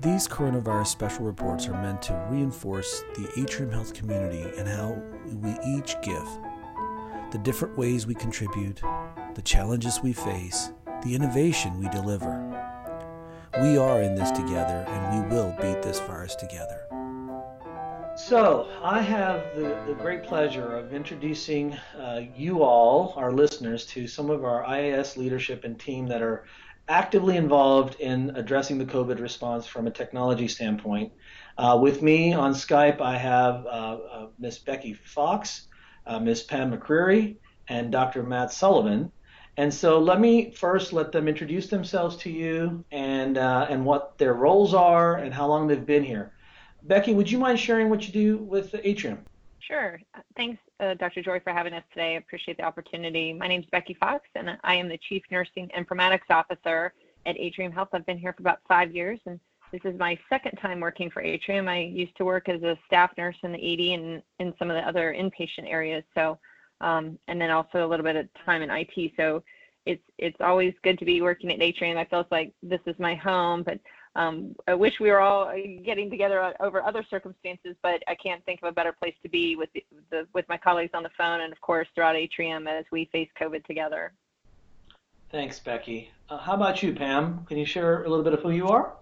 These coronavirus special reports are meant to reinforce the Atrium Health community and how we each give, the different ways we contribute, the challenges we face, the innovation we deliver. We are in this together and we will beat this virus together. So, I have the, the great pleasure of introducing uh, you all, our listeners, to some of our IAS leadership and team that are actively involved in addressing the COVID response from a technology standpoint. Uh, with me on Skype, I have uh, uh, Miss Becky Fox, uh, Miss Pam McCreary, and Dr. Matt Sullivan. And so let me first let them introduce themselves to you and uh, and what their roles are and how long they've been here. Becky, would you mind sharing what you do with Atrium? Sure. Thanks, uh, Dr. Joy, for having us today. I appreciate the opportunity. My name is Becky Fox, and I am the Chief Nursing Informatics Officer at Atrium Health. I've been here for about five years, and this is my second time working for Atrium. I used to work as a staff nurse in the ED and in some of the other inpatient areas. So, um, and then also a little bit of time in IT. So, it's it's always good to be working at Atrium. I feel like this is my home, but um, I wish we were all getting together over other circumstances, but I can't think of a better place to be with the, the, with my colleagues on the phone and of course throughout Atrium as we face COVID together. Thanks, Becky. Uh, how about you, Pam? Can you share a little bit of who you are?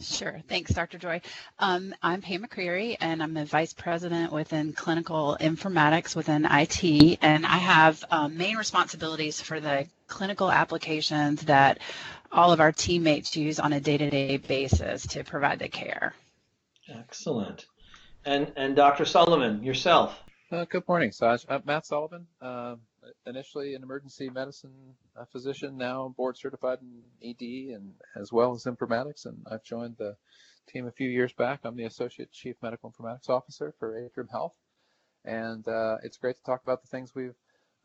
Sure. Thanks, Dr. Joy. Um, I'm Pam McCreary, and I'm the Vice President within Clinical Informatics within IT, and I have um, main responsibilities for the clinical applications that all of our teammates use on a day-to-day basis to provide the care. Excellent. And and Dr. Sullivan, yourself. Uh, good morning, Saj. Uh, Matt Sullivan, uh, initially an emergency medicine uh, physician, now board certified in ED and as well as informatics. And I've joined the team a few years back. I'm the associate chief medical informatics officer for Atrium Health, and uh, it's great to talk about the things we've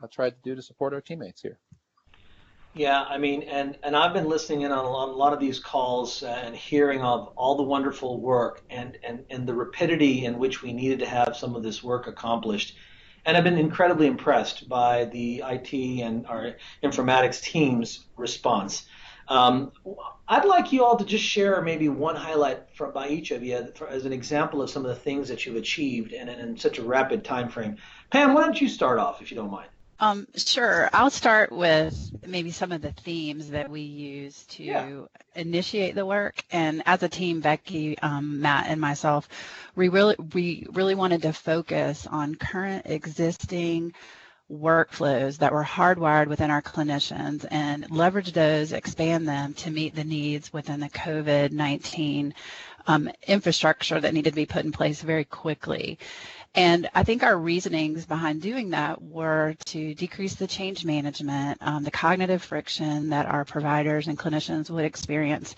uh, tried to do to support our teammates here. Yeah, I mean, and and I've been listening in on a lot of these calls and hearing of all the wonderful work and and and the rapidity in which we needed to have some of this work accomplished. And I've been incredibly impressed by the IT and our informatics team's response. Um, I'd like you all to just share maybe one highlight from, by each of you for, as an example of some of the things that you've achieved in, in such a rapid time frame. Pam, why don't you start off, if you don't mind? Um, sure. I'll start with maybe some of the themes that we use to yeah. initiate the work. And as a team, Becky, um, Matt, and myself, we really we really wanted to focus on current existing workflows that were hardwired within our clinicians and leverage those, expand them to meet the needs within the COVID-19 um, infrastructure that needed to be put in place very quickly. And I think our reasonings behind doing that were to decrease the change management, um, the cognitive friction that our providers and clinicians would experience,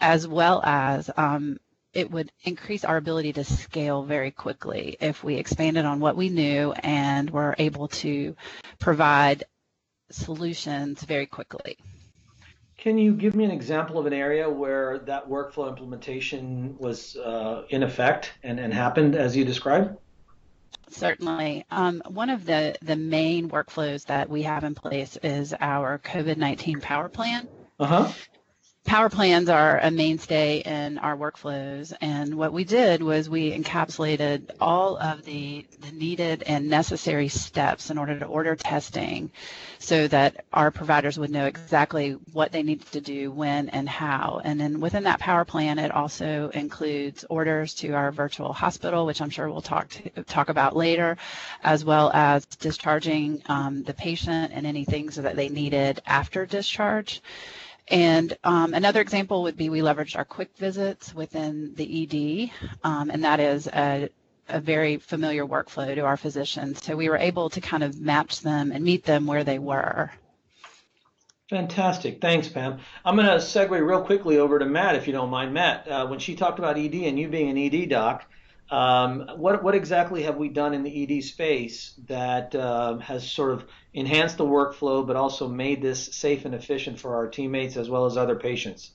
as well as um, it would increase our ability to scale very quickly if we expanded on what we knew and were able to provide solutions very quickly. Can you give me an example of an area where that workflow implementation was uh, in effect and, and happened as you described? Certainly. Um, one of the, the main workflows that we have in place is our COVID 19 power plan. Uh-huh power plans are a mainstay in our workflows. And what we did was we encapsulated all of the, the needed and necessary steps in order to order testing so that our providers would know exactly what they needed to do, when, and how. And then within that power plan, it also includes orders to our virtual hospital, which I'm sure we'll talk to, talk about later, as well as discharging um, the patient and any things that they needed after discharge. And um, another example would be we leveraged our quick visits within the ED, um, and that is a, a, very familiar workflow to our physicians. So we were able to kind of match them and meet them where they were. Fantastic. Thanks, Pam. I'm going to segue real quickly over to Matt, if you don't mind. Matt, uh, when she talked about ED and you being an ED doc, um, what what exactly have we done in the ED space that uh, has sort of enhanced the workflow, but also made this safe and efficient for our teammates as well as other patients?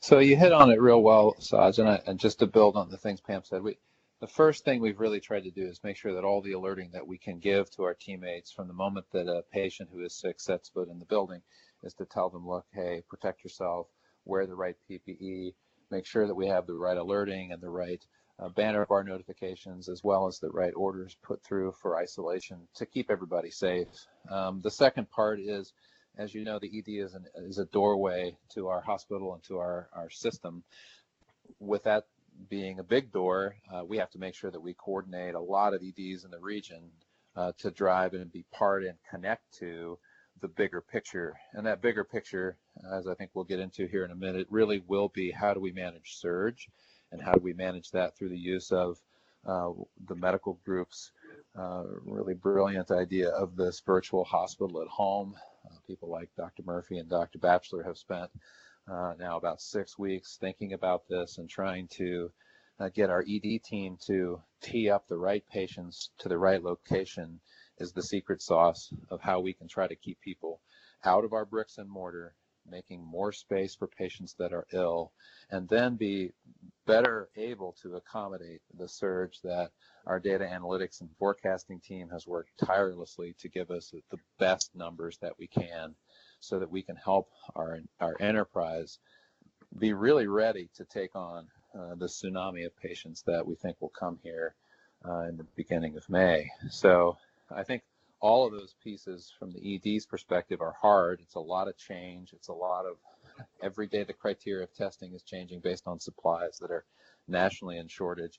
So you hit on it real well, Saj, and, I, and just to build on the things Pam said, we the first thing we've really tried to do is make sure that all the alerting that we can give to our teammates from the moment that a patient who is sick sets foot in the building is to tell them, look, hey, protect yourself, wear the right PPE, make sure that we have the right alerting and the right uh, banner bar notifications, as well as the right orders put through for isolation to keep everybody safe. Um, the second part is, as you know, the ED is, an, is a doorway to our hospital and to our, our system. With that being a big door, uh, we have to make sure that we coordinate a lot of EDs in the region uh, to drive and be part and connect to the bigger picture. And that bigger picture, as I think we'll get into here in a minute, really will be how do we manage surge and how do we manage that through the use of uh, the medical group's uh, really brilliant idea of this virtual hospital at home. Uh, people like Dr. Murphy and Dr. Batchelor have spent uh, now about six weeks thinking about this and trying to uh, get our ED team to tee up the right patients to the right location is the secret sauce of how we can try to keep people out of our bricks and mortar, making more space for patients that are ill, and then be better able to accommodate the surge that our data analytics and forecasting team has worked tirelessly to give us the best numbers that we can so that we can help our, our enterprise be really ready to take on uh, the tsunami of patients that we think will come here uh, in the beginning of May. So I think all of those pieces from the ED's perspective are hard. It's a lot of change. It's a lot of every day the criteria of testing is changing based on supplies that are nationally in shortage.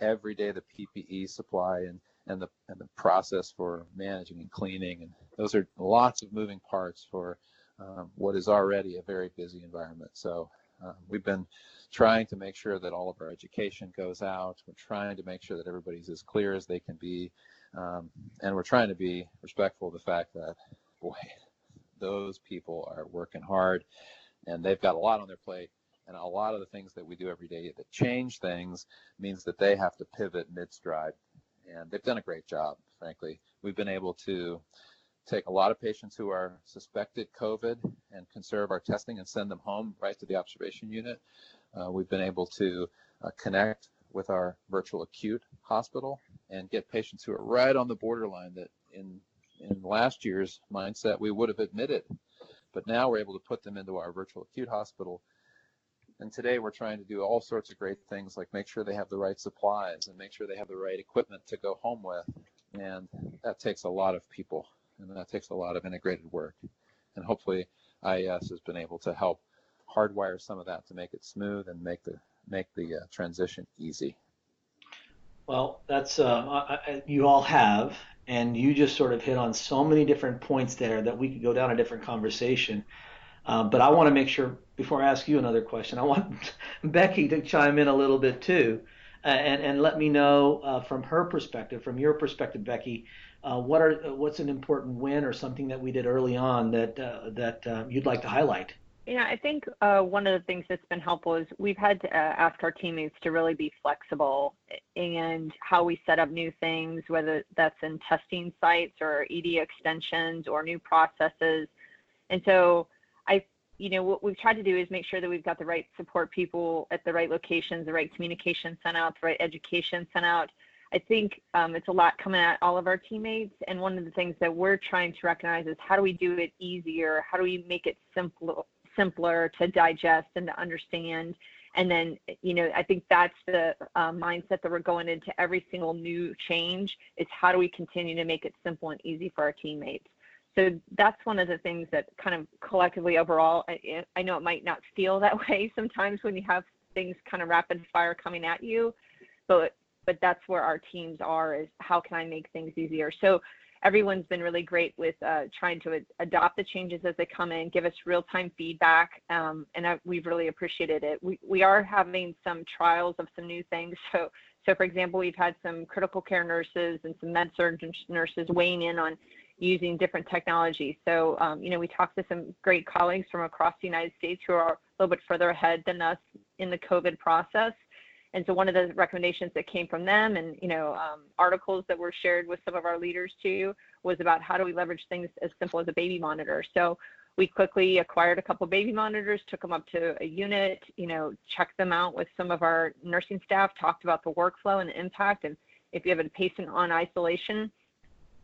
Every day the PPE supply and and the and the process for managing and cleaning and those are lots of moving parts for um, what is already a very busy environment. So uh, we've been trying to make sure that all of our education goes out. We're trying to make sure that everybody's as clear as they can be um, and we're trying to be respectful of the fact that, boy, those people are working hard and they've got a lot on their plate. And a lot of the things that we do every day that change things means that they have to pivot mid stride. And they've done a great job, frankly. We've been able to take a lot of patients who are suspected COVID and conserve our testing and send them home right to the observation unit. Uh, we've been able to uh, connect with our virtual acute hospital and get patients who are right on the borderline that in in last year's mindset we would have admitted but now we're able to put them into our virtual acute hospital. And today we're trying to do all sorts of great things like make sure they have the right supplies and make sure they have the right equipment to go home with. And that takes a lot of people and that takes a lot of integrated work. And hopefully IAS has been able to help hardwire some of that to make it smooth and make the make the uh, transition easy? Well, that's uh, I, you all have, and you just sort of hit on so many different points there that we could go down a different conversation. Uh, but I want to make sure before I ask you another question, I want Becky to chime in a little bit too, uh, and and let me know uh, from her perspective, from your perspective, Becky, uh, what are what's an important win or something that we did early on that that you'd like to highlight. Yeah, I think uh, one of the things that's been helpful is we've had to uh, ask our teammates to really be flexible and how we set up new things, whether that's in testing sites or ED extensions or new processes. And so I, you know, what we've tried to do is make sure that we've got the right support people at the right locations, the right communication sent out, the right education sent out. I think um, it's a lot coming at all of our teammates. And one of the things that we're trying to recognize is how do we do it easier? How do we make it simple, simpler to digest and to understand. And then, you know, I think that's the uh, mindset that we're going into every single new change is how do we continue to make it simple and easy for our teammates. So that's one of the things that kind of collectively overall, I, I know it might not feel that way sometimes when you have things kind of rapid fire coming at you, but but that's where our teams are is how can I make things easier. So everyone's been really great with uh, trying to ad- adopt the changes as they come in, give us real-time feedback, um, and I, we've really appreciated it. We, we are having some trials of some new things. So, so for example, we've had some critical care nurses and some med surg nurses weighing in on using different technologies. So, um, you know, we talked to some great colleagues from across the United States who are a little bit further ahead than us in the COVID process. And so one of the recommendations that came from them and, you know, um, articles that were shared with some of our leaders too was about how do we leverage things as simple as a baby monitor. So we quickly acquired a couple baby monitors, took them up to a unit, you know, checked them out with some of our nursing staff, talked about the workflow and the impact. And if you have a patient on isolation,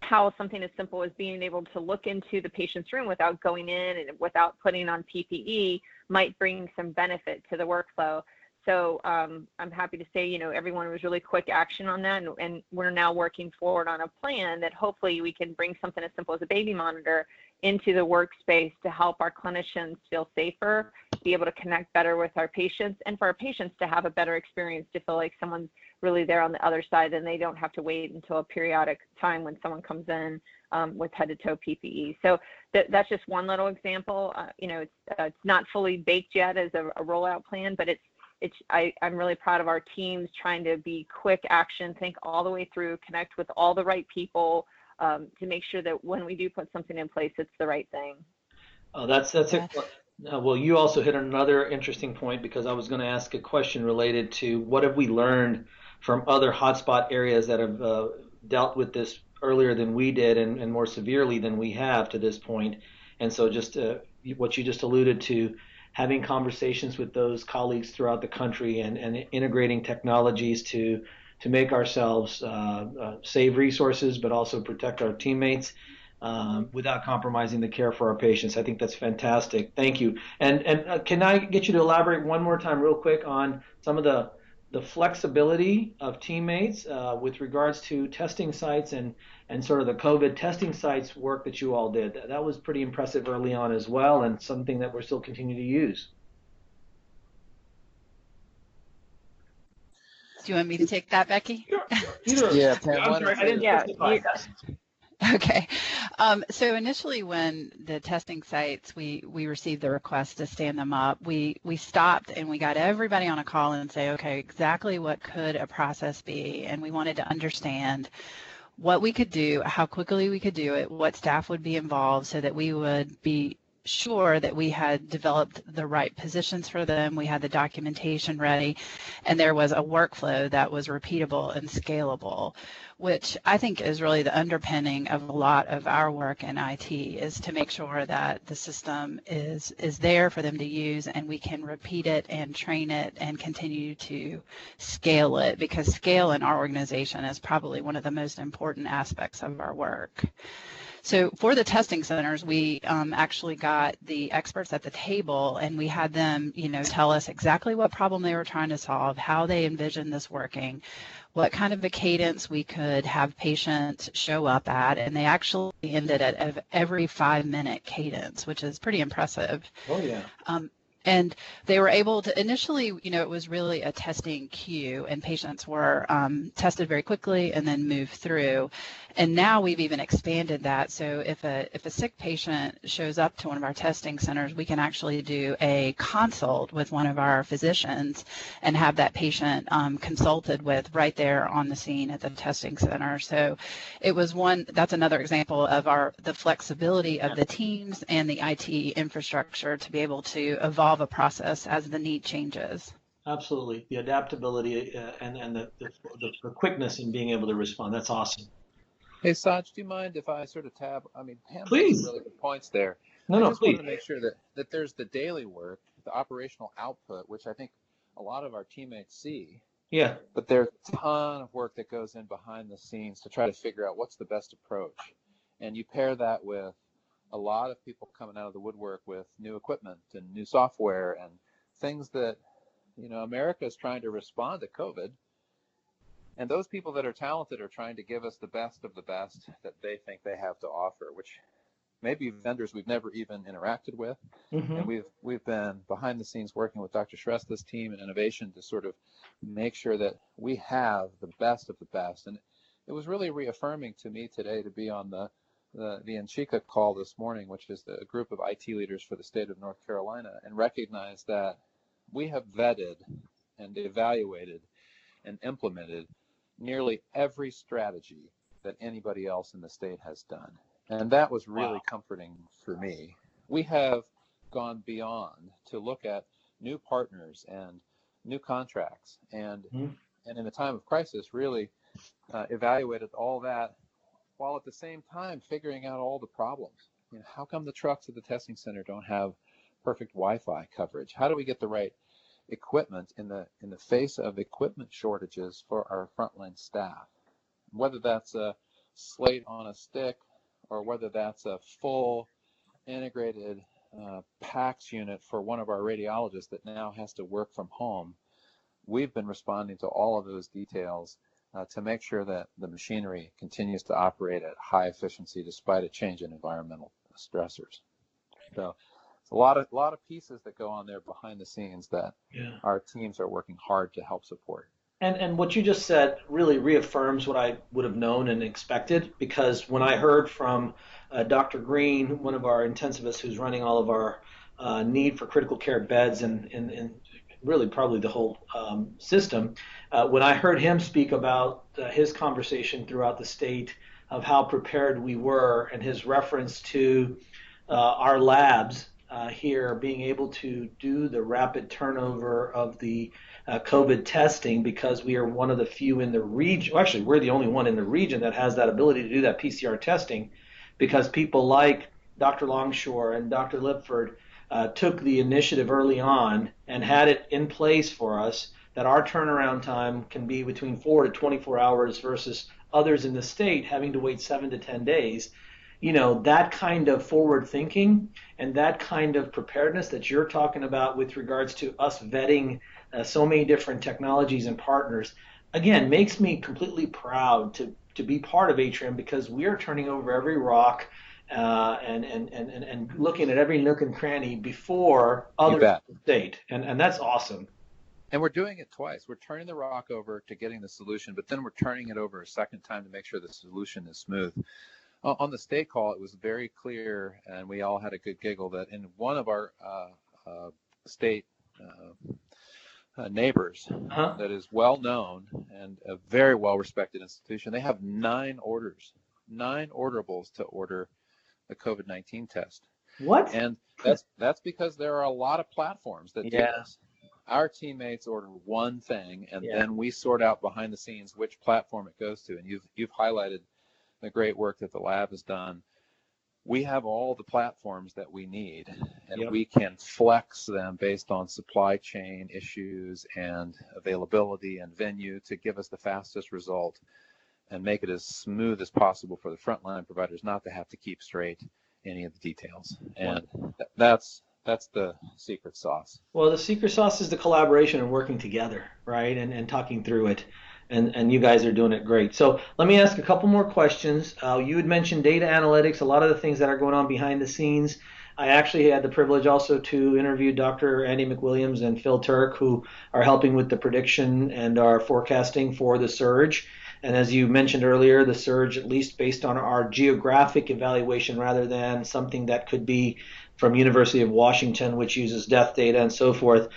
how something as simple as being able to look into the patient's room without going in and without putting on PPE might bring some benefit to the workflow. So um, I'm happy to say, you know, everyone was really quick action on that, and, and, we're now working forward on a plan that hopefully we can bring something as simple as a baby monitor into the workspace to help our clinicians feel safer, be able to connect better with our patients, and for our patients to have a better experience, to feel like someone's really there on the other side, and they don't have to wait until a periodic time when someone comes in um, with head-to-toe PPE. So th- that's just one little example. Uh, you know, it's, uh, it's not fully baked yet as a, a rollout plan, but it's it's I, I'm really proud of our teams trying to be quick action, think all the way through, connect with all the right people um, to make sure that when we do put something in place, it's the right thing. Oh, that's that's it. Uh, well, you also hit another interesting point because I was going to ask a question related to what have we learned from other hotspot areas that have uh, dealt with this earlier than we did and, and, more severely than we have to this point. And so, just uh, what you just alluded to, having conversations with those colleagues throughout the country and, and integrating technologies to to make ourselves uh, uh, save resources, but also protect our teammates um, without compromising the care for our patients. I think that's fantastic. Thank you. And and uh, can I get you to elaborate one more time, real quick, on some of the the flexibility of teammates uh, with regards to testing sites and and sort of the COVID testing sites work that you all did. That was pretty impressive early on as well, and something that we're still continuing to use. Do you want me to take that, Becky? Sure. yeah, Pam, I'm sorry, I didn't yeah, Okay. Um, so initially, when the testing sites, we, we received the request to stand them up, we, we stopped and we got everybody on a call and say, okay, exactly what could a process be? And we wanted to understand what we could do, how quickly we could do it, what staff would be involved so that we would be sure that we had developed the right positions for them, we had the documentation ready, and there was a workflow that was repeatable and scalable, which I think is really the underpinning of a lot of our work in IT is to make sure that the system is is there for them to use and we can repeat it and train it and continue to scale it because scale in our organization is probably one of the most important aspects of our work. So for the testing centers, we um, actually got the experts at the table and we had them, you know, tell us exactly what problem they were trying to solve, how they envisioned this working, what kind of a cadence we could have patients show up at, and they actually ended at every five minute cadence, which is pretty impressive. Oh yeah. Um, and they were able to initially you know it was really a testing queue and patients were um, tested very quickly and then moved through and now we've even expanded that so if a if a sick patient shows up to one of our testing centers we can actually do a consult with one of our physicians and have that patient um, consulted with right there on the scene at the testing center so it was one that's another example of our the flexibility of the teams and the IT infrastructure to be able to evolve a process as the need changes. Absolutely, the adaptability uh, and and the, the, the quickness in being able to respond. That's awesome. Hey Saj, do you mind if I sort of tab? I mean, Pam please. really good points there. No, I no, just please. want to make sure that that there's the daily work, the operational output, which I think a lot of our teammates see. Yeah. But there's a ton of work that goes in behind the scenes to try to figure out what's the best approach, and you pair that with a lot of people coming out of the woodwork with new equipment and new software and things that you know America is trying to respond to COVID. And those people that are talented are trying to give us the best of the best that they think they have to offer, which maybe vendors we've never even interacted with. Mm-hmm. And we've we've been behind the scenes working with Dr. Shrestha's team and innovation to sort of make sure that we have the best of the best. And it was really reaffirming to me today to be on the the, the NCHICA call this morning, which is the group of IT leaders for the state of North Carolina, and recognize that we have vetted and evaluated and implemented nearly every strategy that anybody else in the state has done. And that was really wow. comforting for me. We have gone beyond to look at new partners and new contracts and mm-hmm. and in a time of crisis really uh, evaluated all that while at the same time figuring out all the problems. You know, how come the trucks at the testing center don't have perfect Wi-Fi coverage? How do we get the right equipment in the in the face of equipment shortages for our frontline staff? Whether that's a slate on a stick or whether that's a full integrated uh, PACS unit for one of our radiologists that now has to work from home, we've been responding to all of those details uh, to make sure that the machinery continues to operate at high efficiency despite a change in environmental stressors. So a lot of a lot of pieces that go on there behind the scenes that yeah. our teams are working hard to help support. And and what you just said really reaffirms what I would have known and expected because when I heard from uh, Dr. Green, one of our intensivists who's running all of our uh, need for critical care beds and, and, and really probably the whole um, system, uh, when I heard him speak about uh, his conversation throughout the state of how prepared we were and his reference to uh, our labs uh, here being able to do the rapid turnover of the uh, COVID testing because we are one of the few in the region. Actually, we're the only one in the region that has that ability to do that PCR testing because people like Dr. Longshore and Dr. Lipford uh, took the initiative early on and had it in place for us that our turnaround time can be between 4 to 24 hours versus others in the state having to wait 7 to 10 days you know that kind of forward thinking and that kind of preparedness that you're talking about with regards to us vetting uh, so many different technologies and partners again makes me completely proud to to be part of Atrium because we are turning over every rock uh, and, and, and, and looking at every nook and cranny before others state. And and that's awesome. And we're doing it twice. We're turning the rock over to getting the solution, but then we're turning it over a second time to make sure the solution is smooth on the state call, it was very clear, and we all had a good giggle that in one of our uh, uh, state uh, uh neighbors uh-huh. that is well known and a very well respected institution, they have nine orders, nine orderables to order the COVID 19 test. What? And that's that's because there are a lot of platforms that yeah. do this. Our teammates order one thing, and yeah. then we sort out behind the scenes which platform it goes to. And you've you've highlighted the great work that the lab has done, we have all the platforms that we need and yep. we can flex them based on supply chain issues and availability and venue to give us the fastest result and make it as smooth as possible for the frontline providers not to have to keep straight any of the details. And that's that's the secret sauce. Well the secret sauce is the collaboration and working together right and, and talking through it and, and you guys are doing it great. So let me ask a couple more questions. Uh, you had mentioned data analytics, a lot of the things that are going on behind the scenes. I actually had the privilege also to interview Dr. Andy McWilliams and Phil Turk, who are helping with the prediction and our forecasting for the surge. And as you mentioned earlier, the surge, at least based on our geographic evaluation rather than something that could be from University of Washington, which uses death data and so forth,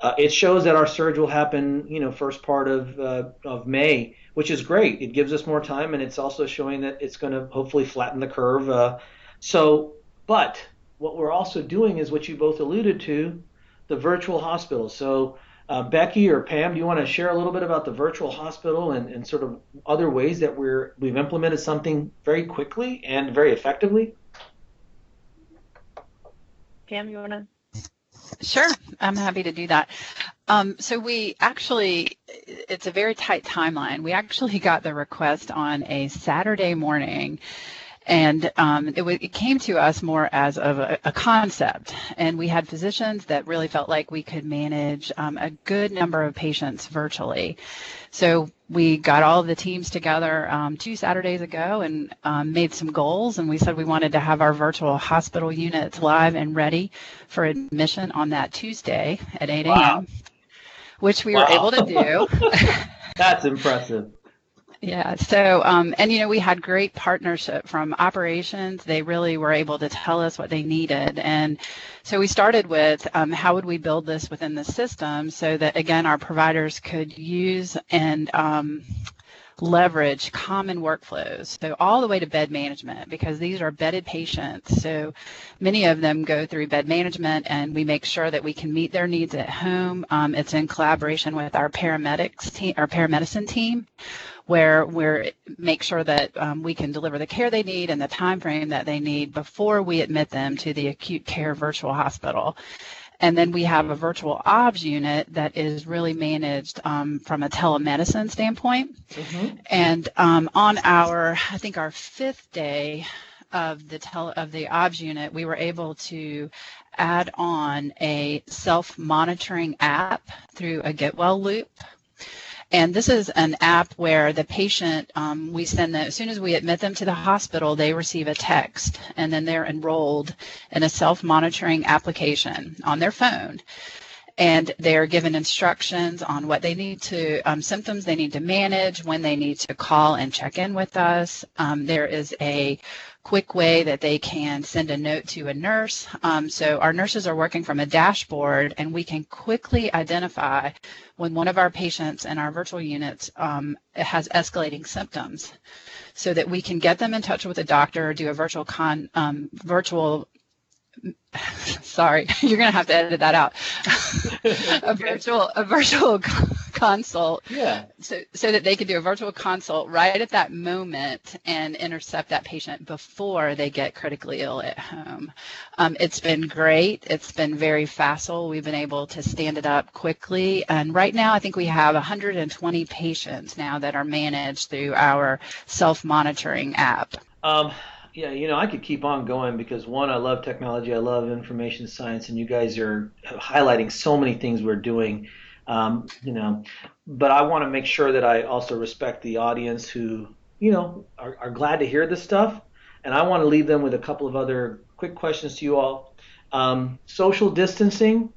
uh, it shows that our surge will happen, you know, first part of uh, of May, which is great. It gives us more time, and it's also showing that it's going to hopefully flatten the curve. Uh, so, but what we're also doing is what you both alluded to, the virtual hospital. So, uh, Becky or Pam, do you want to share a little bit about the virtual hospital and, and sort of other ways that we're we've implemented something very quickly and very effectively? Pam, you want to Sure, I'm happy to do that. Um, so we actually, it's a very tight timeline. We actually got the request on a Saturday morning and um, it, w- it, came to us more as of a, a, concept and we had physicians that really felt like we could manage um, a good number of patients virtually so we got all the teams together um, two saturdays ago and um, made some goals and we said we wanted to have our virtual hospital units live and ready for admission on that tuesday at 8 a.m wow. which we wow. were able to do that's impressive yeah. So, um, and you know, we had great partnership from operations. They really were able to tell us what they needed, and so we started with um, how would we build this within the system so that again our providers could use and um, leverage common workflows. So all the way to bed management because these are bedded patients. So many of them go through bed management and we make sure that we can meet their needs at home. Um, it's in collaboration with our paramedics team, our paramedicine team where we make sure that um, we can deliver the care they need and the time frame that they need before we admit them to the acute care virtual hospital. And then we have a virtual OBS unit that is really managed um, from a telemedicine standpoint. Mm-hmm. And um, on our, I think our fifth day of the tele, of the OBS unit, we were able to add on a self-monitoring app through a Get Well loop. And this is an app where the patient, um, we send them, as soon as we admit them to the hospital, they receive a text and then they're enrolled in a self monitoring application on their phone. And they're given instructions on what they need to, um, symptoms they need to manage, when they need to call and check in with us. Um, there is a quick way that they can send a note to a nurse. Um, so our nurses are working from a dashboard and we can quickly identify when one of our patients in our virtual units um, has escalating symptoms so that we can get them in touch with a doctor or do a virtual con um, virtual sorry, you're going to have to edit that out. a virtual a virtual consult. Yeah. So so that they can do a virtual consult right at that moment and intercept that patient before they get critically ill at home. Um, it's been great. It's been very facile. We've been able to stand it up quickly, and right now I think we have 120 patients now that are managed through our self monitoring app. Um, yeah, you know, I could keep on going because one, I love technology, I love information science, and you guys are highlighting so many things we're doing. Um, you know, but I want to make sure that I also respect the audience who, you know, are, are glad to hear this stuff, and I want to leave them with a couple of other quick questions to you all. Um, social distancing,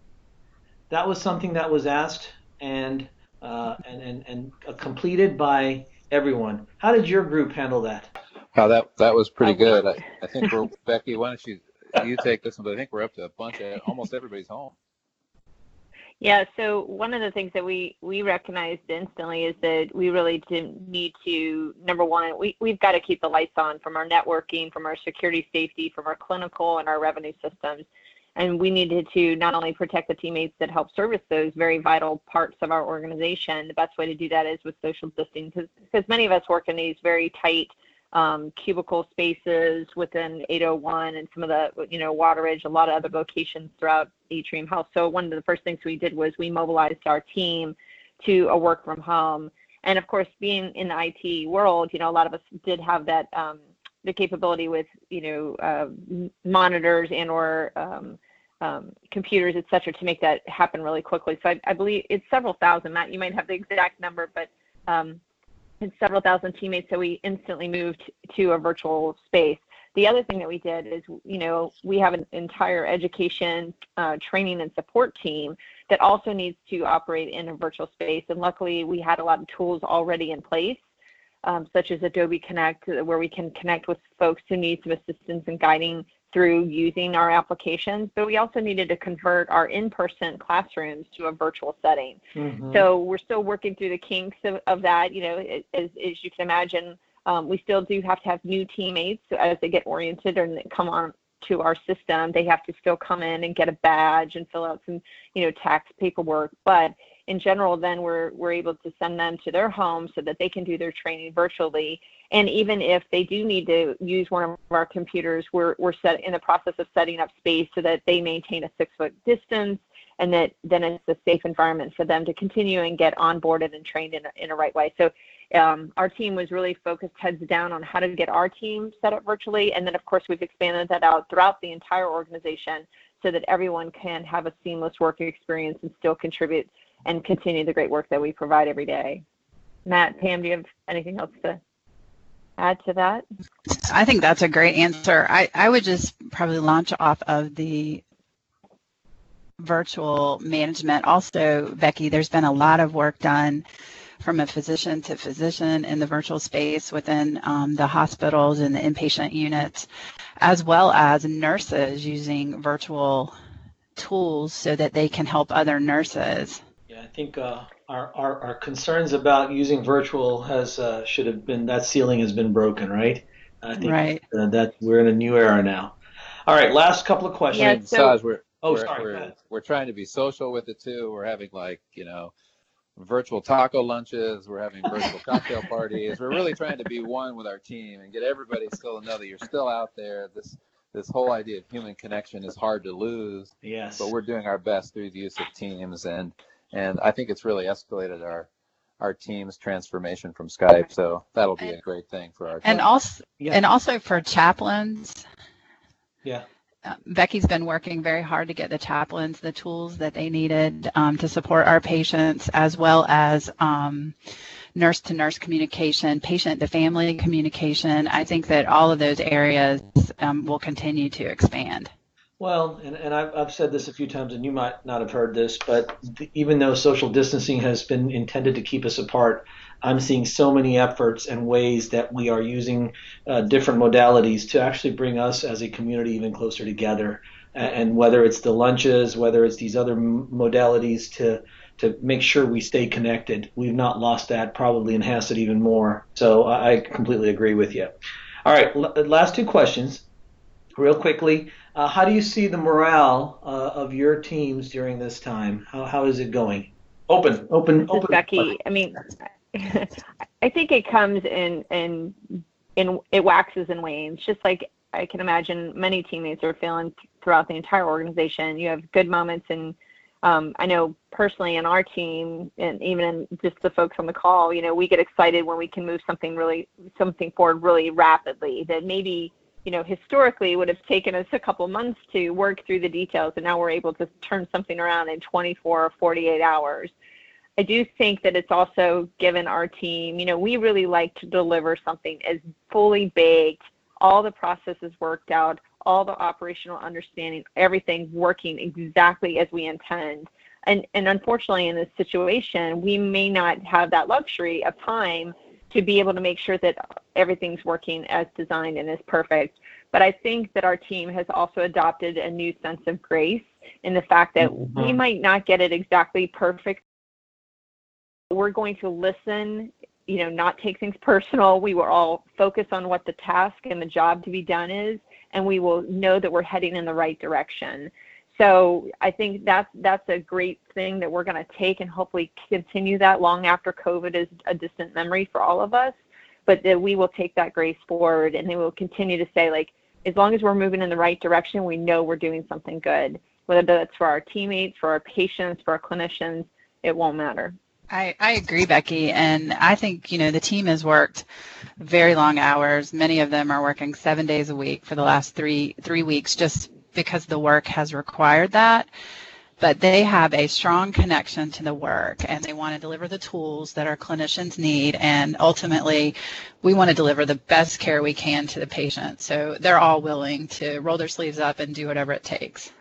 that was something that was asked and uh, and and, and completed by everyone. How did your group handle that? How that that was pretty good. I, I think we're Becky. Why don't you you take this one? But I think we're up to a bunch of almost everybody's home. Yeah. So one of the things that we we recognized instantly is that we really didn't need to. Number one, we we've got to keep the lights on from our networking, from our security, safety, from our clinical and our revenue systems. And we needed to not only protect the teammates that help service those very vital parts of our organization. The best way to do that is with social distancing, because many of us work in these very tight um, cubicle spaces within 801 and some of the, you know, Wateridge, a lot of other locations throughout Atrium Health. So one of the first things we did was we mobilized our team to a work from home. And of course, being in the IT world, you know, a lot of us did have that um, the capability with, you know, uh, monitors and or um, um, computers, et cetera, to make that happen really quickly. So I, I, believe it's several thousand. Matt, you might have the exact number, but um, had several thousand teammates, so we instantly moved to a virtual space. The other thing that we did is, you know, we have an entire education, uh, training, and support team that also needs to operate in a virtual space. And luckily, we had a lot of tools already in place, um, such as Adobe Connect, where we can connect with folks who need some assistance in guiding through using our applications, but we also needed to convert our in-person classrooms to a virtual setting. Mm-hmm. So we're still working through the kinks of, of that. You know, as, as you can imagine, um, we still do have to have new teammates so as they get oriented and come on to our system. They have to still come in and get a badge and fill out some, you know, tax paperwork. But in general, then we're we're able to send them to their home so that they can do their training virtually and even if they do need to use one of our computers, we're, we're set in the process of setting up space so that they maintain a six foot distance and that then it's a safe environment for them to continue and get onboarded and trained in a, in a right way. So um, our team was really focused heads down on how to get our team set up virtually. And then, of course, we've expanded that out throughout the entire organization so that everyone can have a seamless working experience and still contribute and continue the great work that we provide every day. Matt, Pam, do you have anything else to add to that? I think that's a great answer. I, I would just probably launch off of the virtual management. Also, Becky, there's been a lot of work done from a physician to physician in the virtual space within um, the hospitals and the inpatient units, as well as nurses using virtual tools so that they can help other nurses. Yeah, I think uh, our, our, our concerns about using virtual has uh, should have been that ceiling has been broken, right? I think right. Uh, that we're in a new era now. All right, last couple of questions. Yeah, so, we're, oh, we're, sorry. We're, we're trying to be social with it too. We're having like you know virtual taco lunches. We're having virtual cocktail parties. We're really trying to be one with our team and get everybody still to know that you're still out there. This this whole idea of human connection is hard to lose. Yes. But we're doing our best through the use of Teams, and and I think it's really escalated our our team's transformation from Skype. So that'll be a great thing for our. Team. And also, yeah. and also for chaplains. Yeah. Uh, Becky's been working very hard to get the chaplains the tools that they needed um, to support our patients, as well as um, nurse to nurse communication, patient to family communication. I think that all of those areas um, will continue to expand. Well, and, and I've, I've said this a few times, and you might not have heard this, but even though social distancing has been intended to keep us apart, I'm seeing so many efforts and ways that we are using uh, different modalities to actually bring us as a community even closer together. And whether it's the lunches, whether it's these other modalities to to make sure we stay connected, we've not lost that, probably enhanced it even more. So I completely agree with you. All right, last two questions, real quickly. Uh, how do you see the morale uh, of your teams during this time? How, how is it going? Open, open, open. Becky. I mean, I think it comes in in in it waxes and wanes. Just like I can imagine many teammates are feeling throughout the entire organization. You have good moments, and um, I know personally in our team, and even in just the folks on the call, you know, we get excited when we can move something really something forward really rapidly. That maybe you know, historically would have taken us a couple months to work through the details, and now we're able to turn something around in 24 or 48 hours. I do think that it's also given our team, you know, we really like to deliver something as fully baked, all the processes worked out, all the operational understanding, everything working exactly as we intend. And, and unfortunately, in this situation, we may not have that luxury of time to be able to make sure that everything's working as designed and is perfect. But I think that our team has also adopted a new sense of grace in the fact that mm-hmm. we might not get it exactly perfect. We're going to listen, you know, not take things personal. We will all focus on what the task and the job to be done is, and we will know that we're heading in the right direction. So I think that's that's a great thing that we're going to take and hopefully continue that long after COVID is a distant memory for all of us. But that we will take that grace forward and we will continue to say like, as long as we're moving in the right direction, we know we're doing something good. Whether that's for our teammates, for our patients, for our clinicians, it won't matter. I, I agree, Becky. And I think, you know, the team has worked very long hours. Many of them are working seven days a week for the last three three weeks just because the work has required that. But they have a strong connection to the work and they want to deliver the tools that our clinicians need. And ultimately, we want to deliver the best care we can to the patient. So they're all willing to roll their sleeves up and do whatever it takes.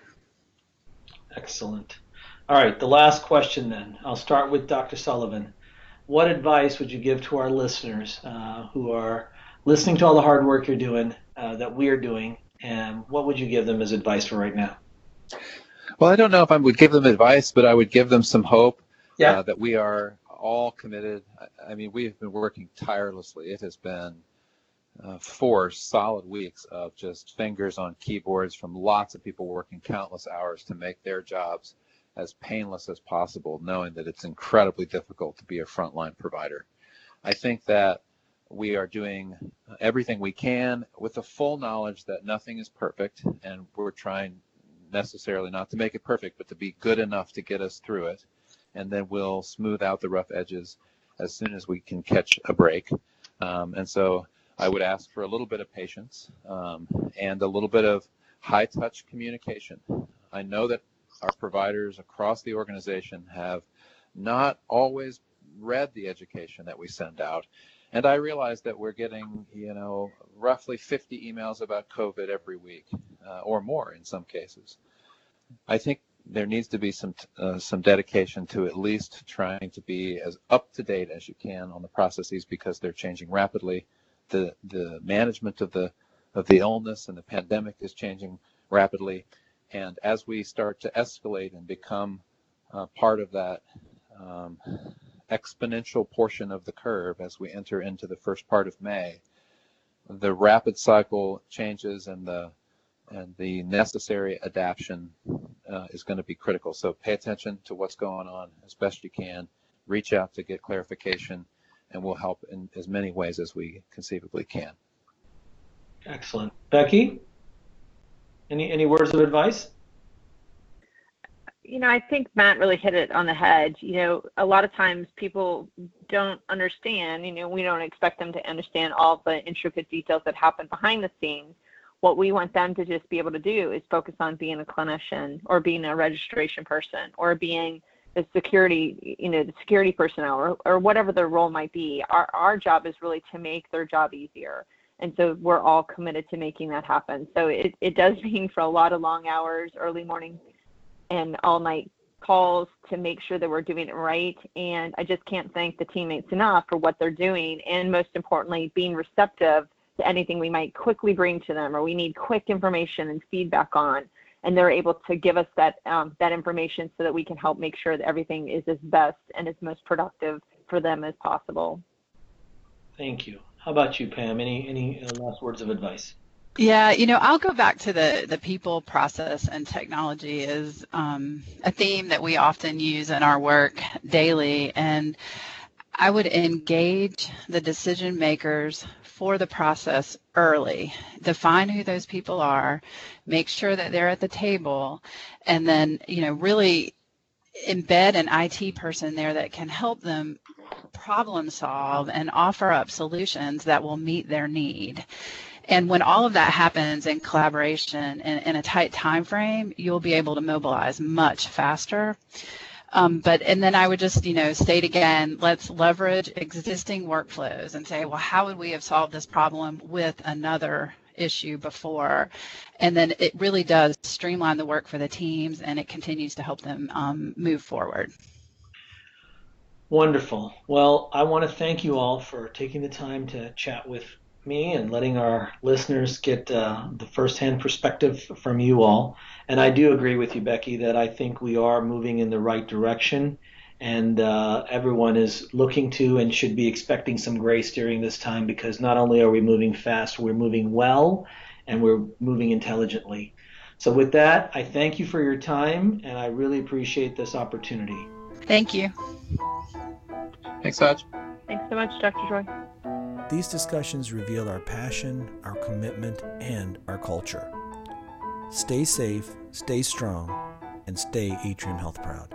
Excellent. All right, the last question then. I'll start with Dr. Sullivan. What advice would you give to our listeners uh, who are listening to all the hard work you're doing, uh, that we are doing, and what would you give them as advice for right now? Well, I don't know if I would give them advice, but I would give them some hope yeah. uh, that we are all committed. I, I mean, we've been working tirelessly. It has been uh, four solid weeks of just fingers on keyboards from lots of people working countless hours to make their jobs as painless as possible, knowing that it's incredibly difficult to be a frontline provider. I think that we are doing everything we can with the full knowledge that nothing is perfect, and we're trying necessarily not to make it perfect, but to be good enough to get us through it. And then we'll smooth out the rough edges as soon as we can catch a break. Um, and so I would ask for a little bit of patience um, and a little bit of high touch communication. I know that our providers across the organization have not always read the education that we send out and I realize that we're getting, you know, roughly 50 emails about COVID every week, uh, or more in some cases. I think there needs to be some uh, some dedication to at least trying to be as up to date as you can on the processes because they're changing rapidly. The the management of the of the illness and the pandemic is changing rapidly, and as we start to escalate and become uh, part of that um, exponential portion of the curve as we enter into the first part of May. The rapid cycle changes and the and the necessary adaptation uh, is going to be critical. So pay attention to what's going on as best you can. Reach out to get clarification, and we'll help in as many ways as we conceivably can. Excellent, Becky. Any any words of advice? You know, I think Matt really hit it on the head. You know, a lot of times people don't understand. You know, we don't expect them to understand all the intricate details that happen behind the scenes. What we want them to just be able to do is focus on being a clinician or being a registration person or being the security, you know, the security personnel or, or whatever their role might be. Our, our job is really to make their job easier. And so we're all committed to making that happen. So it, it does mean for a lot of long hours, early morning and all night calls to make sure that we're doing it right. And I just can't thank the teammates enough for what they're doing. And most importantly, being receptive to anything we might quickly bring to them or we need quick information and feedback on and they're able to give us that um, that information so that we can help make sure that everything is as best and as most productive for them as possible. Thank you. How about you, Pam? Any any uh, last words of advice? Yeah, you know, I'll go back to the the people, process, and technology is um, a theme that we often use in our work daily, and I would engage the decision makers for the process early. Define who those people are, make sure that they're at the table, and then, you know, really embed an IT person there that can help them problem solve and offer up solutions that will meet their need. And when all of that happens in collaboration in, in a tight time frame, you'll be able to mobilize much faster. Um, but and then I would just you know state again, let's leverage existing workflows and say, well, how would we have solved this problem with another issue before? And then it really does streamline the work for the teams, and it continues to help them um, move forward. Wonderful. Well, I want to thank you all for taking the time to chat with me and letting our listeners get uh, the firsthand perspective from you all. And I do agree with you, Becky, that I think we are moving in the right direction. And uh, everyone is looking to and should be expecting some grace during this time because not only are we moving fast, we're moving well and we're moving intelligently. So, with that, I thank you for your time and I really appreciate this opportunity. Thank you. Thanks, Hodge. Thanks so much, Dr. Joy. These discussions reveal our passion, our commitment, and our culture. Stay safe, stay strong, and stay Atrium Health proud.